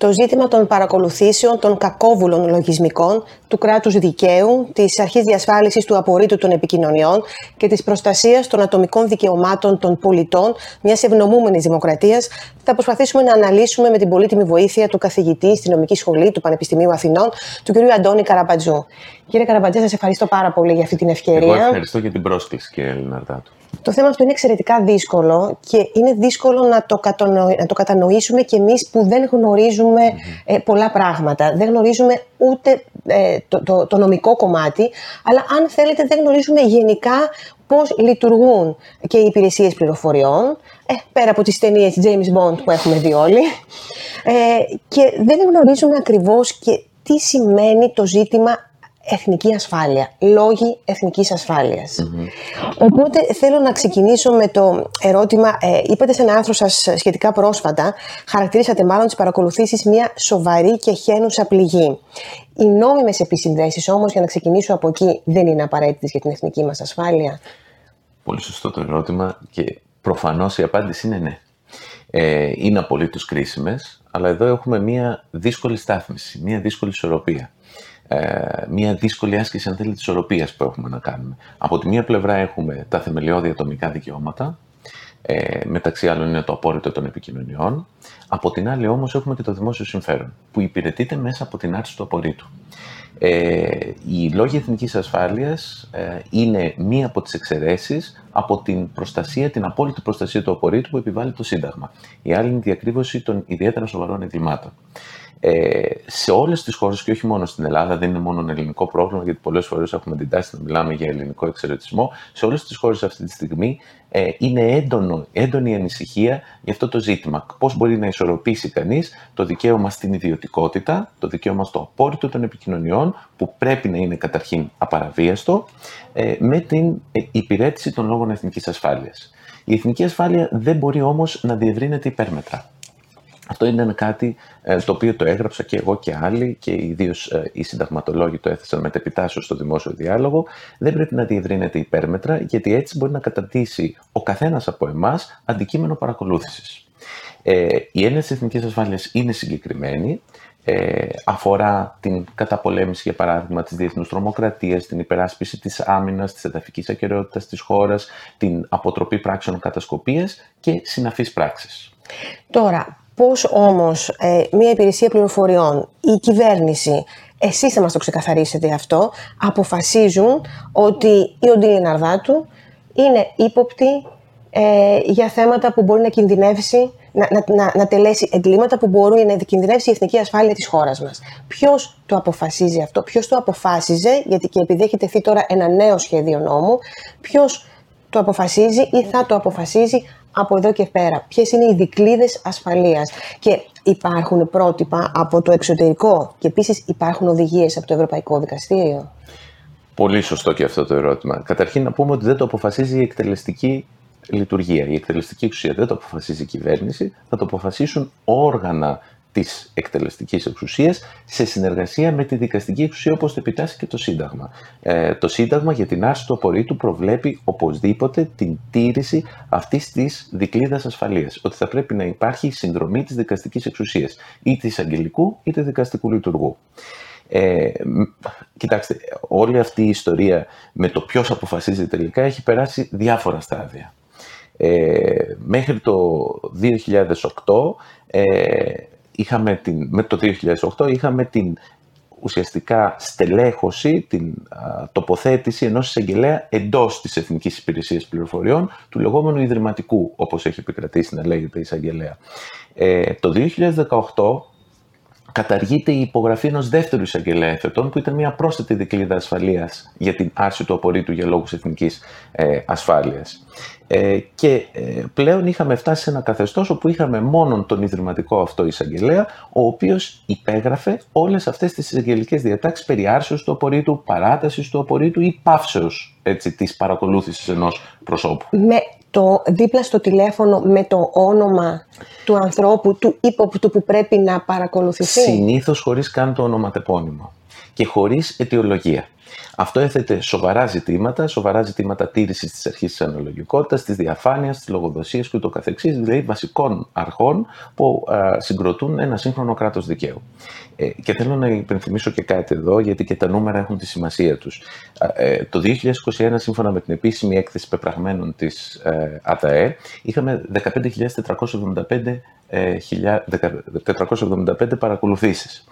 το ζήτημα των παρακολουθήσεων των κακόβουλων λογισμικών, του κράτους δικαίου, της αρχής διασφάλισης του απορρίτου των επικοινωνιών και της προστασίας των ατομικών δικαιωμάτων των πολιτών μιας ευνομούμενης δημοκρατίας θα προσπαθήσουμε να αναλύσουμε με την πολύτιμη βοήθεια του καθηγητή στη νομική σχολή του Πανεπιστημίου Αθηνών, του κ. Αντώνη Καραμπατζού. Κύριε Καραμπατζέ, σας ευχαριστώ πάρα πολύ για αυτή την ευκαιρία. Εγώ ευχαριστώ για την πρόσκληση, κύριε Ελληναρτάτου. Το θέμα αυτό είναι εξαιρετικά δύσκολο και είναι δύσκολο να το, να το κατανοήσουμε κι εμείς που δεν γνωρίζουμε ε, πολλά πράγματα. Δεν γνωρίζουμε ούτε ε, το, το, το νομικό κομμάτι, αλλά αν θέλετε δεν γνωρίζουμε γενικά πώς λειτουργούν και οι υπηρεσίες πληροφοριών, ε, πέρα από τις ταινίες James Bond που έχουμε δει όλοι, ε, και δεν γνωρίζουμε ακριβώς και τι σημαίνει το ζήτημα εθνική ασφάλεια, λόγοι εθνικής Οπότε θέλω να ξεκινήσω με το ερώτημα, ε, είπατε σε ένα άρθρο σας σχετικά πρόσφατα, χαρακτηρίσατε μάλλον τις παρακολουθήσεις μια σοβαρή και χαίνουσα πληγή. Οι νόμιμες επισυνδέσεις όμως, για να ξεκινήσω από εκεί, δεν είναι απαραίτητες για την εθνική μας ασφάλεια; Πολύ σωστό το ερώτημα και προφανώς η απάντηση είναι ναι. Ε, είναι απολύτως κρίσιμες, αλλά εδώ έχουμε μια δύσκολη στάθμιση, μια δύσκολη ισορροπία. Ε, μια δύσκολη άσκηση, αν θέλετε, της ισορροπίας που έχουμε να κάνουμε. Από τη μία πλευρά έχουμε τα θεμελιώδη ατομικά δικαιώματα, ε, μεταξύ άλλων είναι το απόρριτο των επικοινωνιών. Από την άλλη όμως έχουμε και το δημόσιο συμφέρον, που υπηρετείται μέσα από την άρση του απορρίτου. Ε, οι λόγοι εθνικής ασφάλειας ε, είναι μία από τις εξαιρέσεις από την προστασία, την απόλυτη προστασία του απορρίτου που επιβάλλει το Σύνταγμα. Η άλλη είναι η διακρύβωση των ιδιαίτερα σοβαρών εγκλημάτων. Ε, σε όλες τις χώρες και όχι μόνο στην Ελλάδα, δεν είναι μόνο ένα ελληνικό πρόβλημα, γιατί πολλές φορές έχουμε την τάση να μιλάμε για ελληνικό εξαιρετισμό. Σε όλες τις χώρες αυτή τη στιγμή ε, είναι έντονο, έντονη ανησυχία για αυτό το ζήτημα. Πώς μπορεί να ισορροπήσει κανείς το δικαίωμα στην ιδιωτικότητα, το δικαίωμα στο απόρριτο των επικοινωνιών, που πρέπει να είναι καταρχήν απαραβίαστο, ε, με την ε, υπηρέτηση των λόγων εθνικής ασφάλειας. Η εθνική ασφάλεια δεν μπορεί όμως να διευρύνεται υπέρμετρα. Αυτό είναι κάτι ε, το οποίο το έγραψα και εγώ και άλλοι και ιδίως ε, οι συνταγματολόγοι το έθεσαν μετεπιτάσσεω στο δημόσιο διάλογο. Δεν πρέπει να διευρύνεται υπέρμετρα, γιατί έτσι μπορεί να καταντήσει ο καθένας από εμάς αντικείμενο παρακολούθησης. Ε, η έννοια τη εθνικής ασφάλειας είναι συγκεκριμένη. Ε, αφορά την καταπολέμηση, για παράδειγμα, της διεθνούς τρομοκρατίας, την υπεράσπιση της άμυνας, της εδαφικής ακαιρεότητας της χώρας, την αποτροπή πράξεων κατασκοπίας και συναφείς πράξεις. Τώρα, Πώς όμως ε, μια υπηρεσία πληροφοριών, η κυβέρνηση, εσείς θα μας το ξεκαθαρίσετε αυτό, αποφασίζουν ότι η Οντήλη Ναρδάτου είναι ύποπτη ε, για θέματα που μπορεί να κινδυνεύσει, να, να, να, τελέσει εγκλήματα που μπορούν να κινδυνεύσει η εθνική ασφάλεια της χώρας μας. Ποιος το αποφασίζει αυτό, ποιος το αποφάσιζε, γιατί και επειδή έχει τεθεί τώρα ένα νέο σχέδιο νόμου, ποιος το αποφασίζει ή θα το αποφασίζει από εδώ και πέρα. Ποιες είναι οι δικλείδες ασφαλείας. Και υπάρχουν πρότυπα από το εξωτερικό και επίσης υπάρχουν οδηγίες από το Ευρωπαϊκό Δικαστήριο. Πολύ σωστό και αυτό το ερώτημα. Καταρχήν να πούμε ότι δεν το αποφασίζει η εκτελεστική λειτουργία. Η εκτελεστική εξουσία δεν το αποφασίζει η κυβέρνηση, θα το αποφασίσουν όργανα Της εκτελεστικής εξουσίας σε συνεργασία με τη δικαστική εξουσία όπως το επιτάσσει και το Σύνταγμα. Ε, το Σύνταγμα για την άρση του απορρίτου προβλέπει οπωσδήποτε την τήρηση αυτής της δικλίδας ασφαλείας. Ότι θα πρέπει να υπάρχει συνδρομή της δικαστικής εξουσίας, είτε εισαγγελικού είτε δικαστικού λειτουργού. Ε, κοιτάξτε, όλη αυτή η ιστορία με το ποιος αποφασίζει τελικά έχει περάσει διάφορα στάδια. Ε, μέχρι το 2008 ε, είχαμε την, με το 2008 είχαμε την ουσιαστικά στελέχωση, την τοποθέτηση ενός εισαγγελέα εντός της Εθνικής Υπηρεσίας Πληροφοριών, του λεγόμενου Ιδρυματικού, όπως έχει επικρατήσει να λέγεται εισαγγελέα. Ε, το 2018 καταργείται η υπογραφή ενός δεύτερου εισαγγελέα εφετών, που ήταν μια πρόσθετη δικλίδα ασφαλείας για την άρση του απορρίτου για λόγους εθνικής ε, ασφάλειας. Ε, και ε, πλέον είχαμε φτάσει σε ένα καθεστώς όπου είχαμε μόνο τον ιδρυματικό αυτό εισαγγελέα, ο οποίος υπέγραφε όλες αυτές τις εισαγγελικές διατάξεις περί άρσεως του απορρίτου, παράτασης του απορρίτου ή πάυσεως της παρακολούθησης ενός προσώπου. Με το δίπλα στο τηλέφωνο με το όνομα του ανθρώπου, του ύποπτου που πρέπει να παρακολουθηθεί; Συνήθως χωρίς καν το ονοματεπώνυμο και χωρίς αιτιολογία. Αυτό έθετε σοβαρά ζητήματα, σοβαρά ζητήματα τήρησης της αρχής της αναλογικότητας, της διαφάνειας, της λογοδοσίας και ούτω καθεξής, δηλαδή βασικών αρχών που συγκροτούν ένα σύγχρονο κράτος δικαίου. Ε, και θέλω να υπενθυμίσω και κάτι εδώ, γιατί και τα νούμερα έχουν τη σημασία τους. Ε, το 2021, σύμφωνα με την επίσημη έκθεση πεπραγμένων της ε, ΑΤΑΕ, είχαμε 15.475 475 παρακολουθήσεις.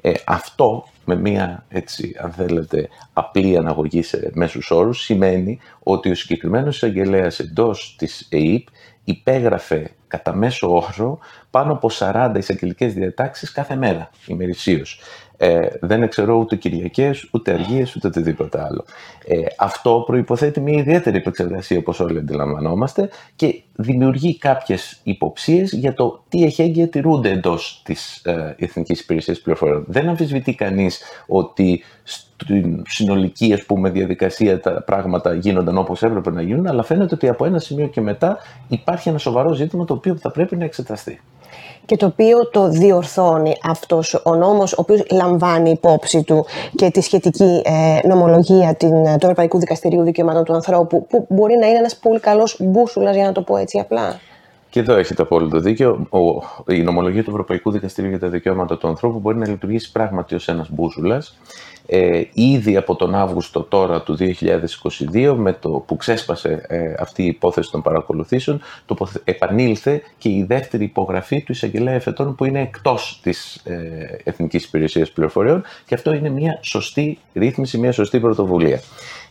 Ε, αυτό με μία, έτσι, αν θέλετε, απλή αναγωγή σε μέσους όρους, σημαίνει ότι ο συγκεκριμένος εισαγγελέας εντός της ΕΕΠ υπέγραφε κατά μέσο όρο πάνω από 40 εισαγγελικές διατάξεις κάθε μέρα, ημερησίως. Ε, δεν εξαιρώ ούτε Κυριακές, ούτε αργίες, ούτε οτιδήποτε άλλο. Ε, αυτό προποθέτει μια ιδιαίτερη επεξεργασία, όπως όλοι αντιλαμβανόμαστε, και δημιουργεί κάποιες υποψίες για το τι εχέγγυα τηρούνται εντός της ε, Εθνικής Υπηρεσίας Πληροφοριών. Δεν αμφισβητεί κανείς ότι στην συνολική ας πούμε, διαδικασία τα πράγματα γίνονταν όπως έπρεπε να γίνουν, αλλά φαίνεται ότι από ένα σημείο και μετά υπάρχει ένα σοβαρό ζήτημα το οποίο θα πρέπει να εξεταστεί και το οποίο το διορθώνει αυτός ο νόμος, ο οποίος λαμβάνει υπόψη του και τη σχετική ε, νομολογία την, του Ευρωπαϊκού Δικαστηρίου Δικαιωμάτων του Ανθρώπου, που μπορεί να είναι ένας πολύ καλός μπούσουλας, για να το πω έτσι απλά. Και εδώ έχετε απόλυτο δίκιο. Ο, η νομολογία του Ευρωπαϊκού Δικαστηρίου για τα Δικαιώματα του Ανθρώπου μπορεί να λειτουργήσει πράγματι ως ένας μπούσουλα. Ε, ήδη από τον Αύγουστο τώρα του 2022, με το που ξέσπασε ε, αυτή η υπόθεση των παρακολουθήσεων, το επανήλθε και η δεύτερη υπογραφή του εισαγγελέα εφετών που είναι εκτός της ε, Εθνικής Υπηρεσίας Πληροφοριών και αυτό είναι μια σωστή ρύθμιση, μια σωστή πρωτοβουλία.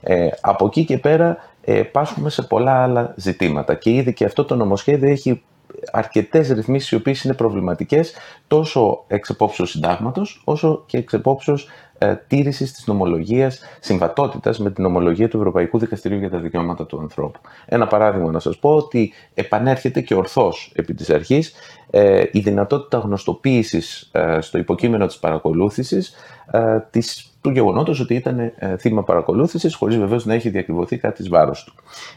Ε, από εκεί και πέρα ε, πάσχουμε σε πολλά άλλα ζητήματα και ήδη και αυτό το νομοσχέδιο έχει αρκετές ρυθμίσεις οι οποίες είναι προβληματικές τόσο εξ επόψεως συντάγματος, όσο και εξ επόψεως ε, τήρησης της νομολογίας, συμβατότητας με την νομολογία του Ευρωπαϊκού Δικαστηρίου για τα Δικαιώματα του Ανθρώπου. Ένα παράδειγμα να σας πω ότι επανέρχεται και ορθώς επί της αρχής ε, η δυνατότητα γνωστοποίησης ε, στο υποκείμενο της παρακολούθησης ε, της του γεγονότος ότι ήταν ε, θύμα παρακολούθησης, χωρίς βεβαίως να έχει διακριβωθεί κάτι εις βάρος του.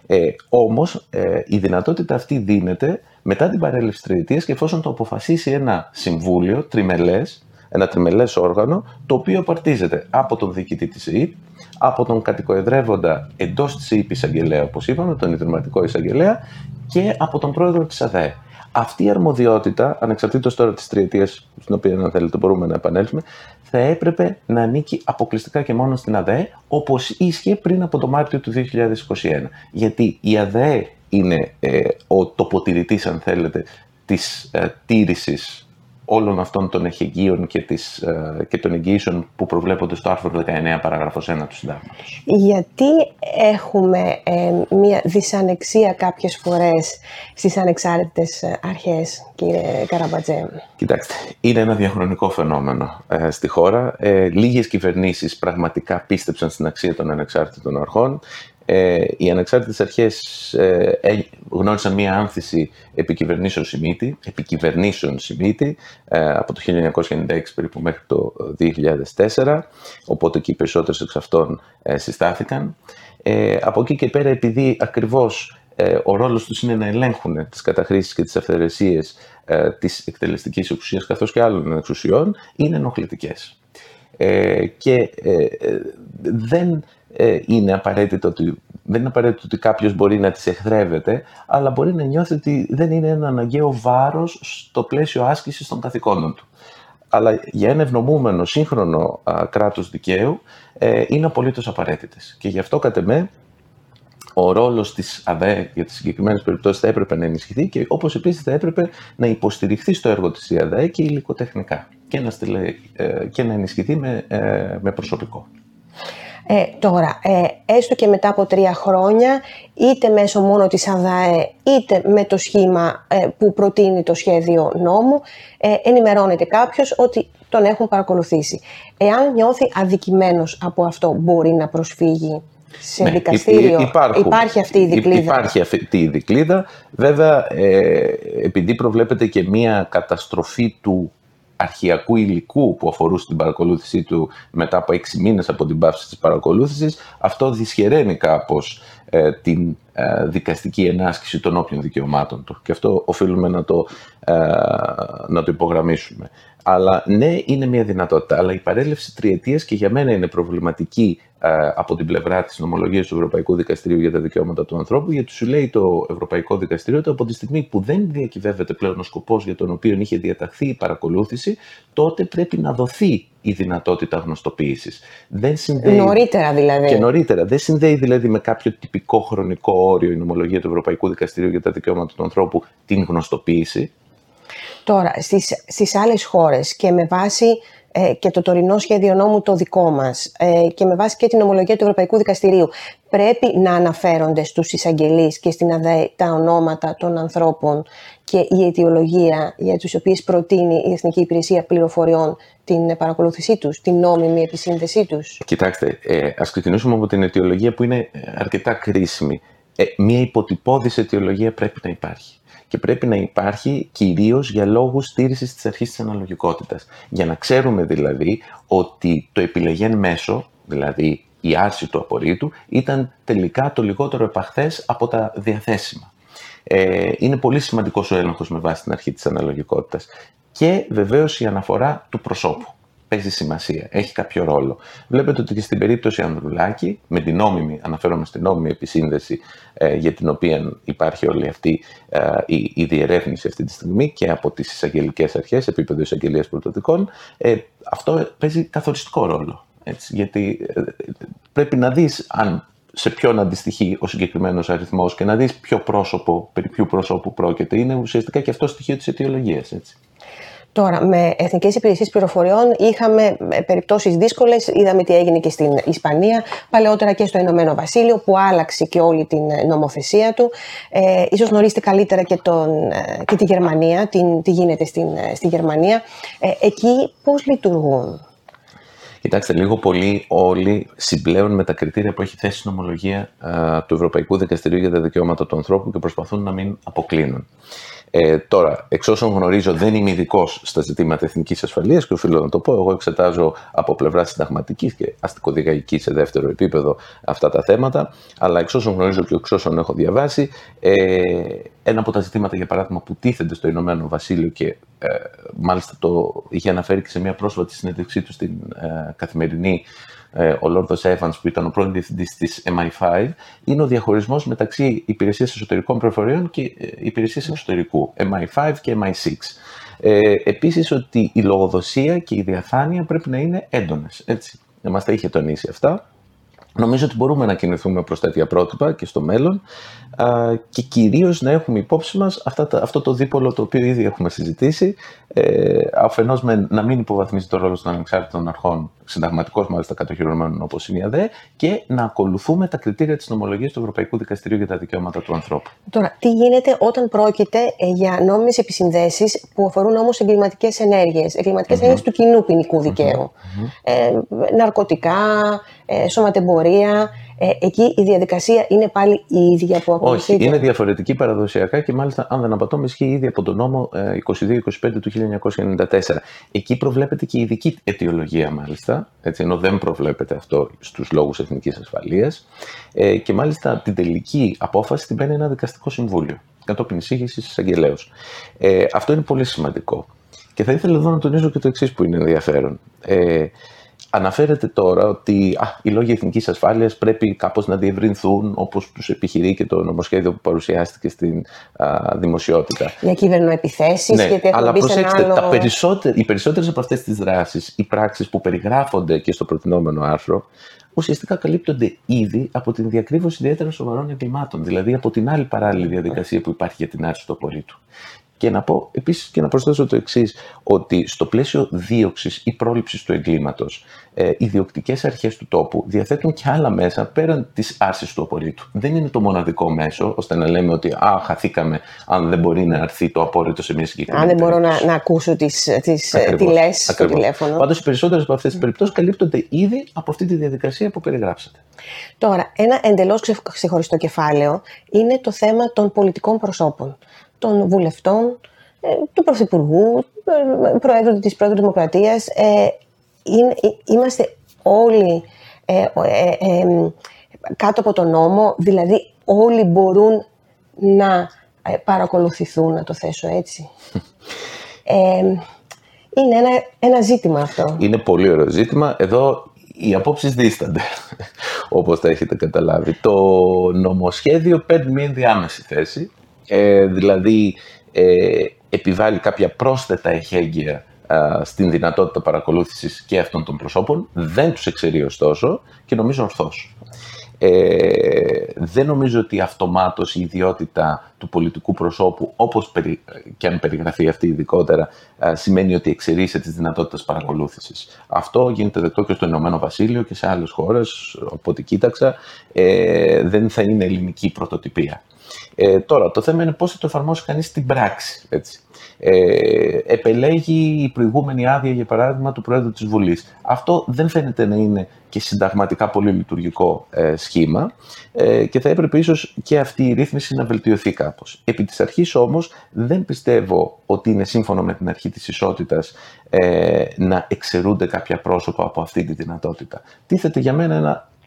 Ε, Όμως, ε, η δυνατότητα αυτή δίνεται μετά την παρέλευση τριετίας και εφόσον το αποφασίσει ένα συμβούλιο τριμελές, ένα τριμελές όργανο, το οποίο απαρτίζεται από τον διοικητή της ΕΕΠ, από τον κατοικοεδρεύοντα εντός της ΕΕΠ εισαγγελέα, όπως είπαμε, τον ιδρυματικό εισαγγελέα, και από τον πρόεδρο της ΑΔΕ. Αυτή η αρμοδιότητα, ανεξαρτήτως τώρα της τριετίας, στην οποία αν θέλετε μπορούμε να επανέλθουμε, θα έπρεπε να ανήκει αποκλειστικά και μόνο στην ΑΔΕ, όπως ίσχυε πριν από το Μάρτιο του 2021. Γιατί η ΑΔΕ είναι ε, ο τοποτηρητής, αν θέλετε, της ε, τήρησης όλων αυτών των εχεγγύων και, της, ε, και των εγγύσεων που προβλέπονται στο άρθρο 19 παράγραφος 1 του Συντάγματος. Γιατί έχουμε ε, μια δυσανεξία κάποιες φορές στις ανεξάρτητες ε, αρχές, κύριε Καραμπατζέ; Κοιτάξτε, είναι ένα διαχρονικό φαινόμενο ε, στη χώρα. Ε, λίγες κυβερνήσεις πραγματικά πίστεψαν στην αξία των ανεξάρτητων αρχών ε, οι ανεξάρτητες αρχές ε, γνώρισαν μία άνθηση επικυβερνήσεων Σιμίτη, επικυβερνήσεων Σιμίτη ε, από το 1996 περίπου μέχρι το 2004, οπότε και οι περισσότερες εξ αυτών ε, συστάθηκαν. Ε, από εκεί και πέρα, επειδή ακριβώς ε, ο ρόλος τους είναι να ελέγχουν τις καταχρήσεις και τις αυθαιρεσίες ε, της εκτελεστικής εξουσίας καθώς και άλλων εξουσιών, είναι ενοχλητικές. Ε, και δεν ε, είναι απαραίτητο ότι, δεν είναι απαραίτητο ότι κάποιος μπορεί να τις εχθρεύεται, αλλά μπορεί να νιώθει ότι δεν είναι ένα αναγκαίο βάρος στο πλαίσιο άσκησης των καθηκόντων του. Αλλά για ένα ευνομούμενο σύγχρονο α, κράτος δικαίου ε, είναι απολύτως απαραίτητες. Και γι' αυτό, κατ' εμέ, ο ρόλος της ΑΔΕ για τις συγκεκριμένες περιπτώσεις θα έπρεπε να ενισχυθεί και όπως επίσης θα έπρεπε να υποστηριχθεί στο έργο της η ΑΔΕ και υλικοτεχνικά και να, ε, και να ενισχυθεί με, ε, με προσωπικό. Ε, τώρα, ε, έστω και μετά από τρία χρόνια, είτε μέσω μόνο της ΑΔΑΕ, είτε με το σχήμα ε, που προτείνει το σχέδιο νόμου, ε, ενημερώνεται κάποιος ότι τον έχουν παρακολουθήσει. Εάν νιώθει αδικημένος από αυτό, μπορεί να προσφύγει σε ναι, δικαστήριο. υπάρχει αυτή η δικλίδα. Υπάρχει αυτή η δικλίδα. Βέβαια, ε, επειδή προβλέπεται και μία καταστροφή του αρχιακού υλικού που αφορούσε την παρακολούθησή του μετά από έξι μήνες από την πάυση της παρακολούθησης, αυτό δυσχεραίνει κάπως ε, την ε, δικαστική ενάσκηση των όποιων δικαιωμάτων του. Και αυτό οφείλουμε να το, ε, να το υπογραμμίσουμε. Αλλά ναι, είναι μια δυνατότητα. Αλλά η παρέλευση τριετίας και για μένα είναι προβληματική ε, από την πλευρά της νομολογίας του Ευρωπαϊκού Δικαστηρίου για τα Δικαιώματα του Ανθρώπου, γιατί σου λέει το Ευρωπαϊκό Δικαστήριο ότι από τη στιγμή που δεν διακυβεύεται πλέον ο σκοπός για τον οποίο είχε διαταχθεί η παρακολούθηση, τότε πρέπει να δοθεί η δυνατότητα γνωστοποίησης. Νωρίτερα δηλαδή. Και νωρίτερα. Δεν συνδέει δηλαδή με κάποιο τυπικό χρονικό όριο η νομολογία του Ευρωπαϊκού Δικαστηρίου για τα Δικαιώματα του Ανθρώπου την γνωστοποίηση. Τώρα, στις, στις άλλες χώρες και με βάση ε, και το τωρινό σχέδιο νόμου το δικό μας ε, και με βάση και την ομολογία του Ευρωπαϊκού Δικαστηρίου πρέπει να αναφέρονται στους εισαγγελείς και στην ΑΔΕ τα ονόματα των ανθρώπων και η αιτιολογία για τους οποίες προτείνει η Εθνική Υπηρεσία Πληροφοριών την παρακολούθησή τους, την νόμιμη επισύνδεσή τους. Κοιτάξτε, ε, ας ξεκινήσουμε από την αιτιολογία που είναι αρκετά κρίσιμη. Ε, μία υποτυπώδης αιτιολογία πρέπει να υπάρχει και πρέπει να υπάρχει κυρίως για λόγους στήρισης της αρχής της αναλογικότητας. Για να ξέρουμε δηλαδή ότι το επιλεγέν μέσο, δηλαδή η άρση του απορρίτου, ήταν τελικά το λιγότερο επαχθές από τα διαθέσιμα. Ε, είναι πολύ σημαντικός ο έλεγχος με βάση την αρχή της αναλογικότητας. Και βεβαίως η αναφορά του προσώπου παίζει σημασία, έχει κάποιο ρόλο. Βλέπετε ότι και στην περίπτωση Ανδρουλάκη, με την νόμιμη, αναφέρομαι στην νόμιμη επισύνδεση ε, για την οποία υπάρχει όλη αυτή ε, η, η διερεύνηση αυτή τη στιγμή και από τις εισαγγελικές αρχές, επίπεδο εισαγγελίας πρωτοδικών, ε, αυτό παίζει καθοριστικό ρόλο. Έτσι, γιατί ε, πρέπει να δεις αν σε ποιον αντιστοιχεί ο συγκεκριμένος αριθμός και να δεις ποιο πρόσωπο, περί ποιου πρόσωπου πρόκειται. Είναι ουσιαστικά και αυτό στοιχείο της αιτιολογίας. Τώρα, με εθνικές υπηρεσίες πληροφοριών είχαμε ε, περιπτώσεις δύσκολες. Είδαμε τι έγινε και στην Ισπανία, παλαιότερα και στο Ηνωμένο Βασίλειο, που άλλαξε και όλη την ε, νομοθεσία του. Ε, ίσως γνωρίζετε καλύτερα και, τον, ε, και τη Γερμανία, την, τι γίνεται στην, στη Γερμανία. Ε, εκεί πώς λειτουργούν; Κοιτάξτε, λίγο πολύ όλοι συμπλέουν με τα κριτήρια που έχει θέσει η νομολογία του Ευρωπαϊκού Δικαστηρίου για τα Δικαιώματα του Ανθρώπου και προσπαθούν να μην αποκλίνουν. Ε, τώρα, εξ όσων γνωρίζω, δεν είμαι ειδικός στα ζητήματα εθνικής ασφαλείας και οφείλω να το πω. Εγώ εξετάζω από πλευρά συνταγματικής και αστικοδηγαϊκής σε δεύτερο επίπεδο αυτά τα θέματα. Αλλά εξ όσων γνωρίζω και εξ όσων έχω διαβάσει, ε, ένα από τα ζητήματα, για παράδειγμα, που τίθενται στο Ηνωμένο Βασίλειο και ε, μάλιστα το είχε αναφέρει και σε μια πρόσφατη συνέντευξή του στην ε, καθημερινή ε, ο Λόρδο Evans, που ήταν ο πρώην διευθυντής της MI5, είναι ο διαχωρισμός μεταξύ υπηρεσίας εσωτερικών πληροφοριών και ε, υπηρεσίας εξωτερικού, MI5 και MI6. Ε, Επίσης, ότι η λογοδοσία και η διαφάνεια πρέπει να είναι έντονες. Μας τα είχε τονίσει αυτά. Νομίζω ότι μπορούμε να κινηθούμε προς τέτοια πρότυπα και στο μέλλον και κυρίως να έχουμε υπόψη μας αυτό το δίπολο το οποίο ήδη έχουμε συζητήσει ε, αφενός με να μην υποβαθμίζει το ρόλος των ανεξάρτητων αρχών συνταγματικός μάλιστα κατοχυρωμένων όπως είναι η ΑΔΕ και να ακολουθούμε τα κριτήρια της νομολογίας του Ευρωπαϊκού Δικαστηρίου για τα Δικαιώματα του Ανθρώπου. Τώρα, τι γίνεται όταν πρόκειται ε, για νόμιμες επισυνδέσεις που αφορούν όμως εγκληματικές ενέργειες, εγκληματικές mm-hmm. ενέργειες του κοινού ποινικού δικαίου, mm-hmm. ε, ναρκωτικά, ε, σωματεμπορία, ε, εκεί η διαδικασία είναι πάλι η ίδια που ακολουθείται. Όχι, είναι διαφορετική παραδοσιακά και μάλιστα, αν δεν απατώ, ισχύει ήδη από τον νόμο 22-25 ε, του 1994. Εκεί προβλέπεται και η ειδική αιτιολογία, μάλιστα, έτσι, ενώ δεν προβλέπεται αυτό στους λόγους εθνικής ασφαλείας. Ε, και μάλιστα την τελική απόφαση την παίρνει ένα δικαστικό συμβούλιο, κατόπιν εισήγησης εισαγγελέως. Ε, αυτό είναι πολύ σημαντικό. Και θα ήθελα εδώ να τονίσω και το εξής που είναι ενδιαφέρον. Ε, Αναφέρεται τώρα ότι α, οι λόγοι εθνικής ασφάλειας πρέπει κάπως να διευρυνθούν όπως τους επιχειρεί και το νομοσχέδιο που παρουσιάστηκε στην α, δημοσιότητα. Για κυβερνοεπιθέσεις, ναι, γιατί αλλά προσέξτε, άλλο... τα περισσότερες, οι περισσότερες από αυτές τις δράσεις, οι πράξεις που περιγράφονται και στο προτινόμενο άρθρο, ουσιαστικά καλύπτονται ήδη από την διακρύβωση ιδιαίτερα σοβαρών εγκλημάτων, δηλαδή από την άλλη παράλληλη διαδικασία που υπάρχει για την άρση του απορρίτου. Και να πω επίσης και να προσθέσω το εξής, ότι στο πλαίσιο δίωξης ή πρόληψης του εγκλήματος, ε, οι διοκτικές αρχές του τόπου διαθέτουν και άλλα μέσα πέραν της άρσης του απορρίτου. Δεν είναι το μοναδικό μέσο, ώστε να λέμε ότι α, χαθήκαμε αν δεν μπορεί να έρθει το απόρριτο σε μια συγκεκριμένη. Αν δεν μπορώ να, να ακούσω τι τηλέ στο τηλέφωνο. Πάντως, οι περισσότερες από αυτές τις περιπτώσεις καλύπτονται ήδη από αυτή τη διαδικασία που περιγράψατε. Τώρα, ένα εντελώς ξεχωριστό κεφάλαιο είναι το θέμα των πολιτικών προσώπων των βουλευτών, ε, του Πρωθυπουργού, ε, Προέδρου της Πρόεδρου Δημοκρατίας. Ε, είμαστε όλοι κάτω από τον νόμο, δηλαδή όλοι μπορούν να παρακολουθηθούν, να το θέσω έτσι. είναι ένα, ένα ζήτημα αυτό. Είναι πολύ ωραίο ζήτημα. Εδώ οι απόψεις δίστανται, όπως τα έχετε καταλάβει. Το νομοσχέδιο παίρνει μια ενδιάμεση θέση, ε, δηλαδή ε, επιβάλλει κάποια πρόσθετα εχέγγυα στην δυνατότητα παρακολούθησης και αυτών των προσώπων, δεν τους εξαιρεί ωστόσο και νομίζω ορθώς. Ε, δεν νομίζω ότι αυτομάτως η ιδιότητα του πολιτικού προσώπου, όπως περι, και αν περιγραφεί αυτή ειδικότερα, σημαίνει ότι εξαιρείσαι τις δυνατότητες παρακολούθησης. Αυτό γίνεται δεκτό και στο Ηνωμένο Βασίλειο και σε άλλες χώρες, από ό,τι κοίταξα, ε, δεν θα είναι ελληνική πρωτοτυπία. Ε, τώρα, το θέμα είναι πώς θα το εφαρμόσει κανείς στην πράξη. Έτσι. Ε, επελέγει η προηγούμενη άδεια, για παράδειγμα, του Πρόεδρου της Βουλής. Αυτό δεν φαίνεται να είναι και συνταγματικά πολύ λειτουργικό ε, σχήμα ε, και θα έπρεπε ίσως και αυτή η ρύθμιση να βελτιωθεί κάπως. Επί της αρχής όμως δεν πιστεύω ότι είναι σύμφωνο με την αρχή της ισότητας ε, να εξαιρούνται κάποια πρόσωπα από αυτή τη δυνατότητα. Τίθεται για μένα ένα ε, ε, ε,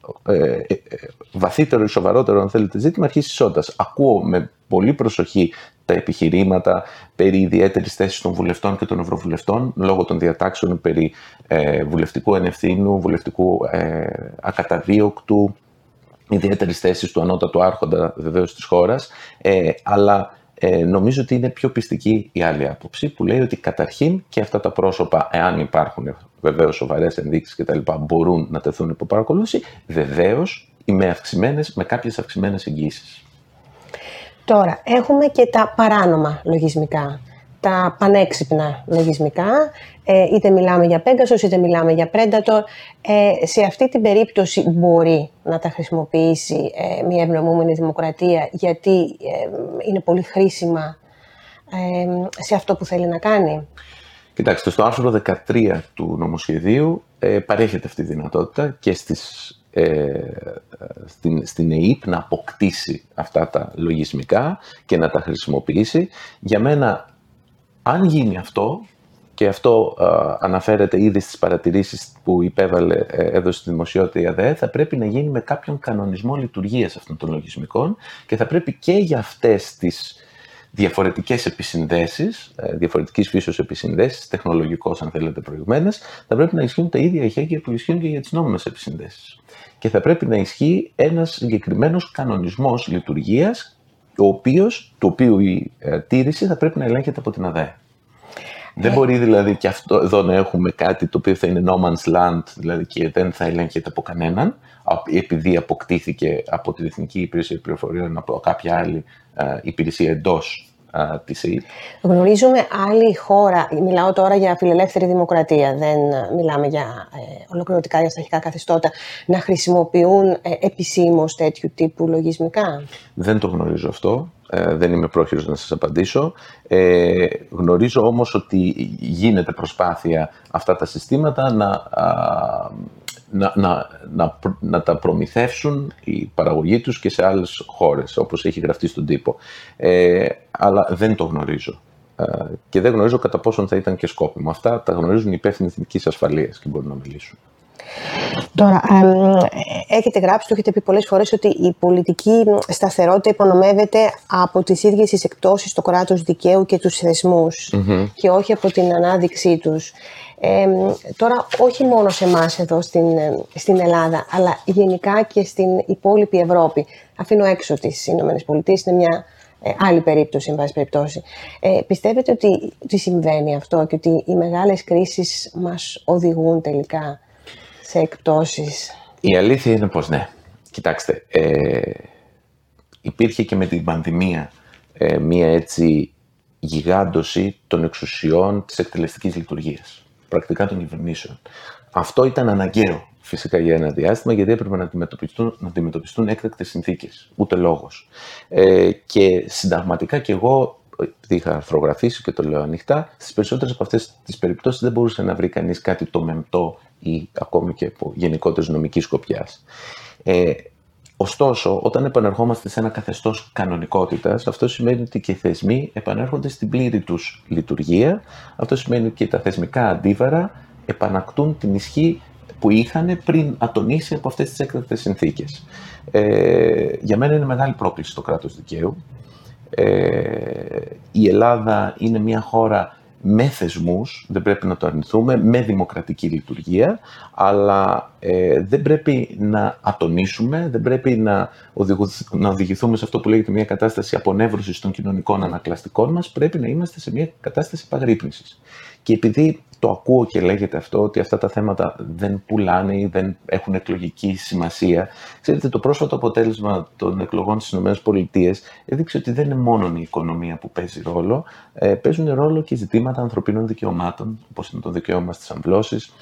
βαθύτερο ή σοβαρότερο, αν θέλετε, ζήτημα αρχής ισότητας. Ακούω με πολύ προσοχή τα επιχειρήματα περί ιδιαίτερης θέσης των βουλευτών και των ευρωβουλευτών, λόγω των διατάξεων περί ε, βουλευτικού ενευθύνου, βουλευτικού ε, ακαταδίωκτου, ιδιαίτερης θέσης του ανώτατου άρχοντα βεβαίως της χώρας. Ε, αλλά ε, νομίζω ότι είναι πιο πιστική η άλλη άποψη που λέει ότι καταρχήν και αυτά τα πρόσωπα, εάν υπάρχουν βεβαίως σοβαρές ενδείξεις κτλ., μπορούν να τεθούν υπό παρακολούθηση, βεβαίως με, αυξημένες, με κάποιες αυξημένες εγγύσει. Τώρα, έχουμε και τα παράνομα λογισμικά, τα πανέξυπνα λογισμικά, ε, είτε μιλάμε για Pegasus, είτε μιλάμε για Predator. Ε, σε αυτή την περίπτωση μπορεί να τα χρησιμοποιήσει ε, μια ευνομούμενη δημοκρατία, γιατί είναι πολύ χρήσιμα σε αυτό που θέλει να κάνει. Κοιτάξτε, στο άρθρο 13 του νομοσχεδίου παρέχεται αυτή η δυνατότητα και στις ε, στην, στην ΕΕΠ να αποκτήσει αυτά τα λογισμικά και να τα χρησιμοποιήσει. Για μένα, αν γίνει αυτό, και αυτό αναφέρεται ήδη στις παρατηρήσεις που υπέβαλε ε, εδώ στη δημοσιότητα η ΑΔΕ, θα πρέπει να γίνει με κάποιον κανονισμό λειτουργίας αυτών των λογισμικών και θα πρέπει και για αυτές τις διαφορετικές επισυνδέσεις, ε, διαφορετικής φύσεως επισυνδέσεις, τεχνολογικός αν θέλετε προηγουμένες, θα πρέπει να ισχύουν τα ίδια ηχέγγυα που ισχύουν και για τις νόμιμες επισυνδέσεις. Και θα πρέπει να ισχύει ένας συγκεκριμένος κανονισμός λειτουργίας, ο οποίος, το οποίο η ε, τήρηση θα πρέπει να ελέγχεται από την ΑΔΕ. Δεν μπορεί δηλαδή και αυτό εδώ να έχουμε κάτι το οποίο θα είναι no man's land, δηλαδή και δεν θα ελέγχεται από κανέναν, επειδή αποκτήθηκε από την Εθνική Υπηρεσία Πληροφοριών από κάποια άλλη ε, υπηρεσία εντός Γνωρίζουμε άλλη χώρα, μιλάω τώρα για φιλελεύθερη δημοκρατία, δεν μιλάμε για ε, ολοκληρωτικά για αρχικά καθεστώτα, να χρησιμοποιούν ε, επισήμως τέτοιου τύπου λογισμικά. Δεν το γνωρίζω αυτό. Ε, δεν είμαι πρόχειρος να σας απαντήσω. Ε, γνωρίζω όμως ότι γίνεται προσπάθεια αυτά τα συστήματα να να, να, να, να, τα προμηθεύσουν η παραγωγή τους και σε άλλες χώρες, όπως έχει γραφτεί στον τύπο. Ε, αλλά δεν το γνωρίζω. Ε, και δεν γνωρίζω κατά πόσον θα ήταν και σκόπιμο. Αυτά τα γνωρίζουν οι υπεύθυνοι εθνικής ασφαλείας και μπορούν να μιλήσουν. Τώρα, έχετε γράψει, το έχετε πει πολλές φορές ότι η πολιτική σταθερότητα υπονομεύεται από τις ίδιες τις εκτόσεις στο κράτος δικαίου και τους θεσμους και όχι από την ανάδειξή τους. Ε, τώρα, όχι μόνο σε εμάς εδώ στην, στην Ελλάδα, αλλά γενικά και στην υπόλοιπη Ευρώπη. Αφήνω έξω τις Ηνωμένες Πολιτείες, είναι μια ε, άλλη περίπτωση, εν πάση περιπτώσει. Ε, πιστεύετε ότι, ότι συμβαίνει αυτό και ότι οι μεγάλες κρίσεις μας οδηγούν τελικά σε εκπτώσεις; Η αλήθεια είναι πως ναι. Κοιτάξτε, ε, υπήρχε και με την πανδημία ε, μία έτσι γιγάντωση των εξουσιών της εκτελεστικής λειτουργίας, πρακτικά των κυβερνήσεων. Αυτό ήταν αναγκαίο φυσικά για ένα διάστημα, γιατί έπρεπε να αντιμετωπιστούν, να αντιμετωπιστούν έκτακτες συνθήκες, ούτε λόγος. Ε, και συνταγματικά και εγώ επειδή είχα αρθρογραφήσει και το λέω ανοιχτά, στις περισσότερες από αυτές τις περιπτώσεις δεν μπορούσε να βρει κανείς κάτι το μεμπτό ή ακόμη και από γενικότερης νομικής σκοπιάς. Ε, ωστόσο, όταν επανερχόμαστε σε ένα καθεστώς κανονικότητας, αυτό σημαίνει ότι και οι θεσμοί επανέρχονται στην πλήρη τους λειτουργία. Αυτό σημαίνει ότι και τα θεσμικά αντίβαρα επανακτούν την ισχύ που είχαν πριν ατονίσει από αυτές τις έκτακτες συνθήκες. Ε, για μένα είναι μεγάλη πρόκληση το κράτος δικαίου. Ε, η Ελλάδα είναι μια χώρα με θεσμούς, δεν πρέπει να το αρνηθούμε, με δημοκρατική λειτουργία, αλλά ε, δεν πρέπει να ατονίσουμε, δεν πρέπει να, να οδηγηθούμε σε αυτό που λέγεται μια κατάσταση απονεύρωσης των κοινωνικών ανακλαστικών μας, πρέπει να είμαστε σε μια κατάσταση επαγρύπνησης. Και επειδή το ακούω και λέγεται αυτό, ότι αυτά τα θέματα δεν πουλάνε ή δεν έχουν εκλογική σημασία. Ξέρετε, το πρόσφατο αποτέλεσμα των εκλογών στις ΗΠΑ έδειξε ότι δεν είναι μόνο η οικονομία που παίζει ρόλο, ε, παίζουν ρόλο και ζητήματα ανθρωπίνων δικαιωμάτων, όπως είναι το δικαίωμα στις αμβλώσεις,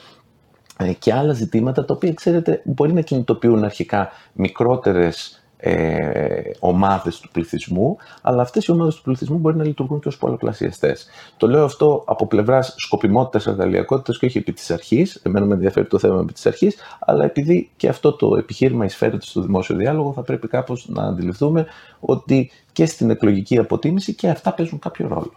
ε, και άλλα ζητήματα τα οποία, ξέρετε, μπορεί να κινητοποιούν αρχικά μικρότερες ε, ομάδες του πληθυσμού, αλλά αυτές οι ομάδες του πληθυσμού μπορεί να λειτουργούν και ως πολλαπλασιαστές. Το λέω αυτό από πλευράς σκοπιμότητας εργαλειακότητας και όχι επί της αρχής, εμένα με ενδιαφέρει το θέμα επί της αρχής, αλλά επειδή και αυτό το επιχείρημα εισφέρεται στο δημόσιο διάλογο, θα πρέπει κάπως να αντιληφθούμε ότι και στην εκλογική αποτίμηση και αυτά παίζουν κάποιο ρόλο.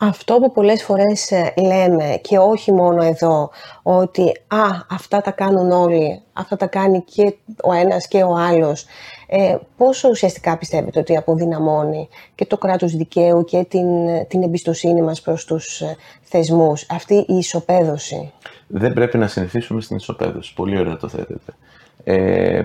Αυτό που πολλές φορές ε, λέμε και όχι μόνο εδώ, ότι «Α, αυτά τα κάνουν όλοι, αυτά τα κάνει και ο ένας και ο άλλος». Ε, πόσο ουσιαστικά πιστεύετε ότι αποδυναμώνει και το κράτος δικαίου και την, την εμπιστοσύνη μας προς τους ε, θεσμούς, αυτή η ισοπαίδωση; Δεν πρέπει να συνηθίσουμε στην ισοπαίδωση. Πολύ ωραία το θέτετε. Ε,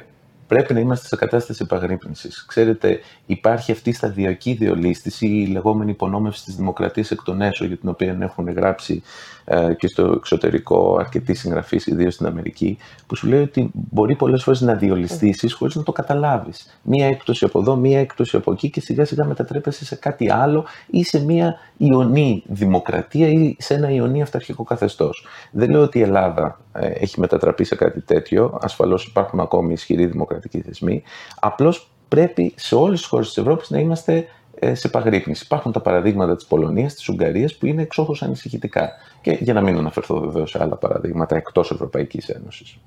πρέπει να είμαστε σε κατάσταση επαγρύπνησης. Ξέρετε, υπάρχει αυτή η σταδιακή διολίστηση, η λεγόμενη υπονόμευση της δημοκρατίας εκ των έσω, για την οποία έχουν γράψει ε, και στο εξωτερικό αρκετοί συγγραφείς, ιδίως στην Αμερική, που σου λέει ότι μπορεί πολλές φορές να διολυστήσεις χωρίς να το καταλάβεις. Μία έκπτωση από εδώ, μία έκπτωση από εκεί και σιγά σιγά μετατρέπεσαι σε κάτι άλλο ή σε μία ιονή δημοκρατία ή σε ένα ιονή αυταρχικό καθεστώς. Δεν λέω ότι η Ελλάδα ε, έχει μετατραπεί σε κάτι τέτοιο. Ασφαλώς υπάρχουν ακόμη ισχυροί δημοκρατικοί θεσμοί. Απλώς πρέπει σε όλες τις χώρες της Ευρώπης να είμαστε ε, σε παγρύπνηση. Υπάρχουν τα παραδείγματα της Πολωνίας, της Ουγγαρίας που είναι εξόχως ανησυχητικά. Και για να μην αναφερθώ βεβαίως σε άλλα παραδείγματα εκτός Ευρωπαϊκής Ένωσης.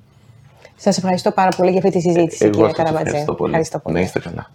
Σας ευχαριστώ πάρα πολύ για αυτή τη συζήτηση, ε, κύριε Καραμπατζέ. Ευχαριστώ πολύ. Ευχαριστώ πολύ. Να είστε καλά.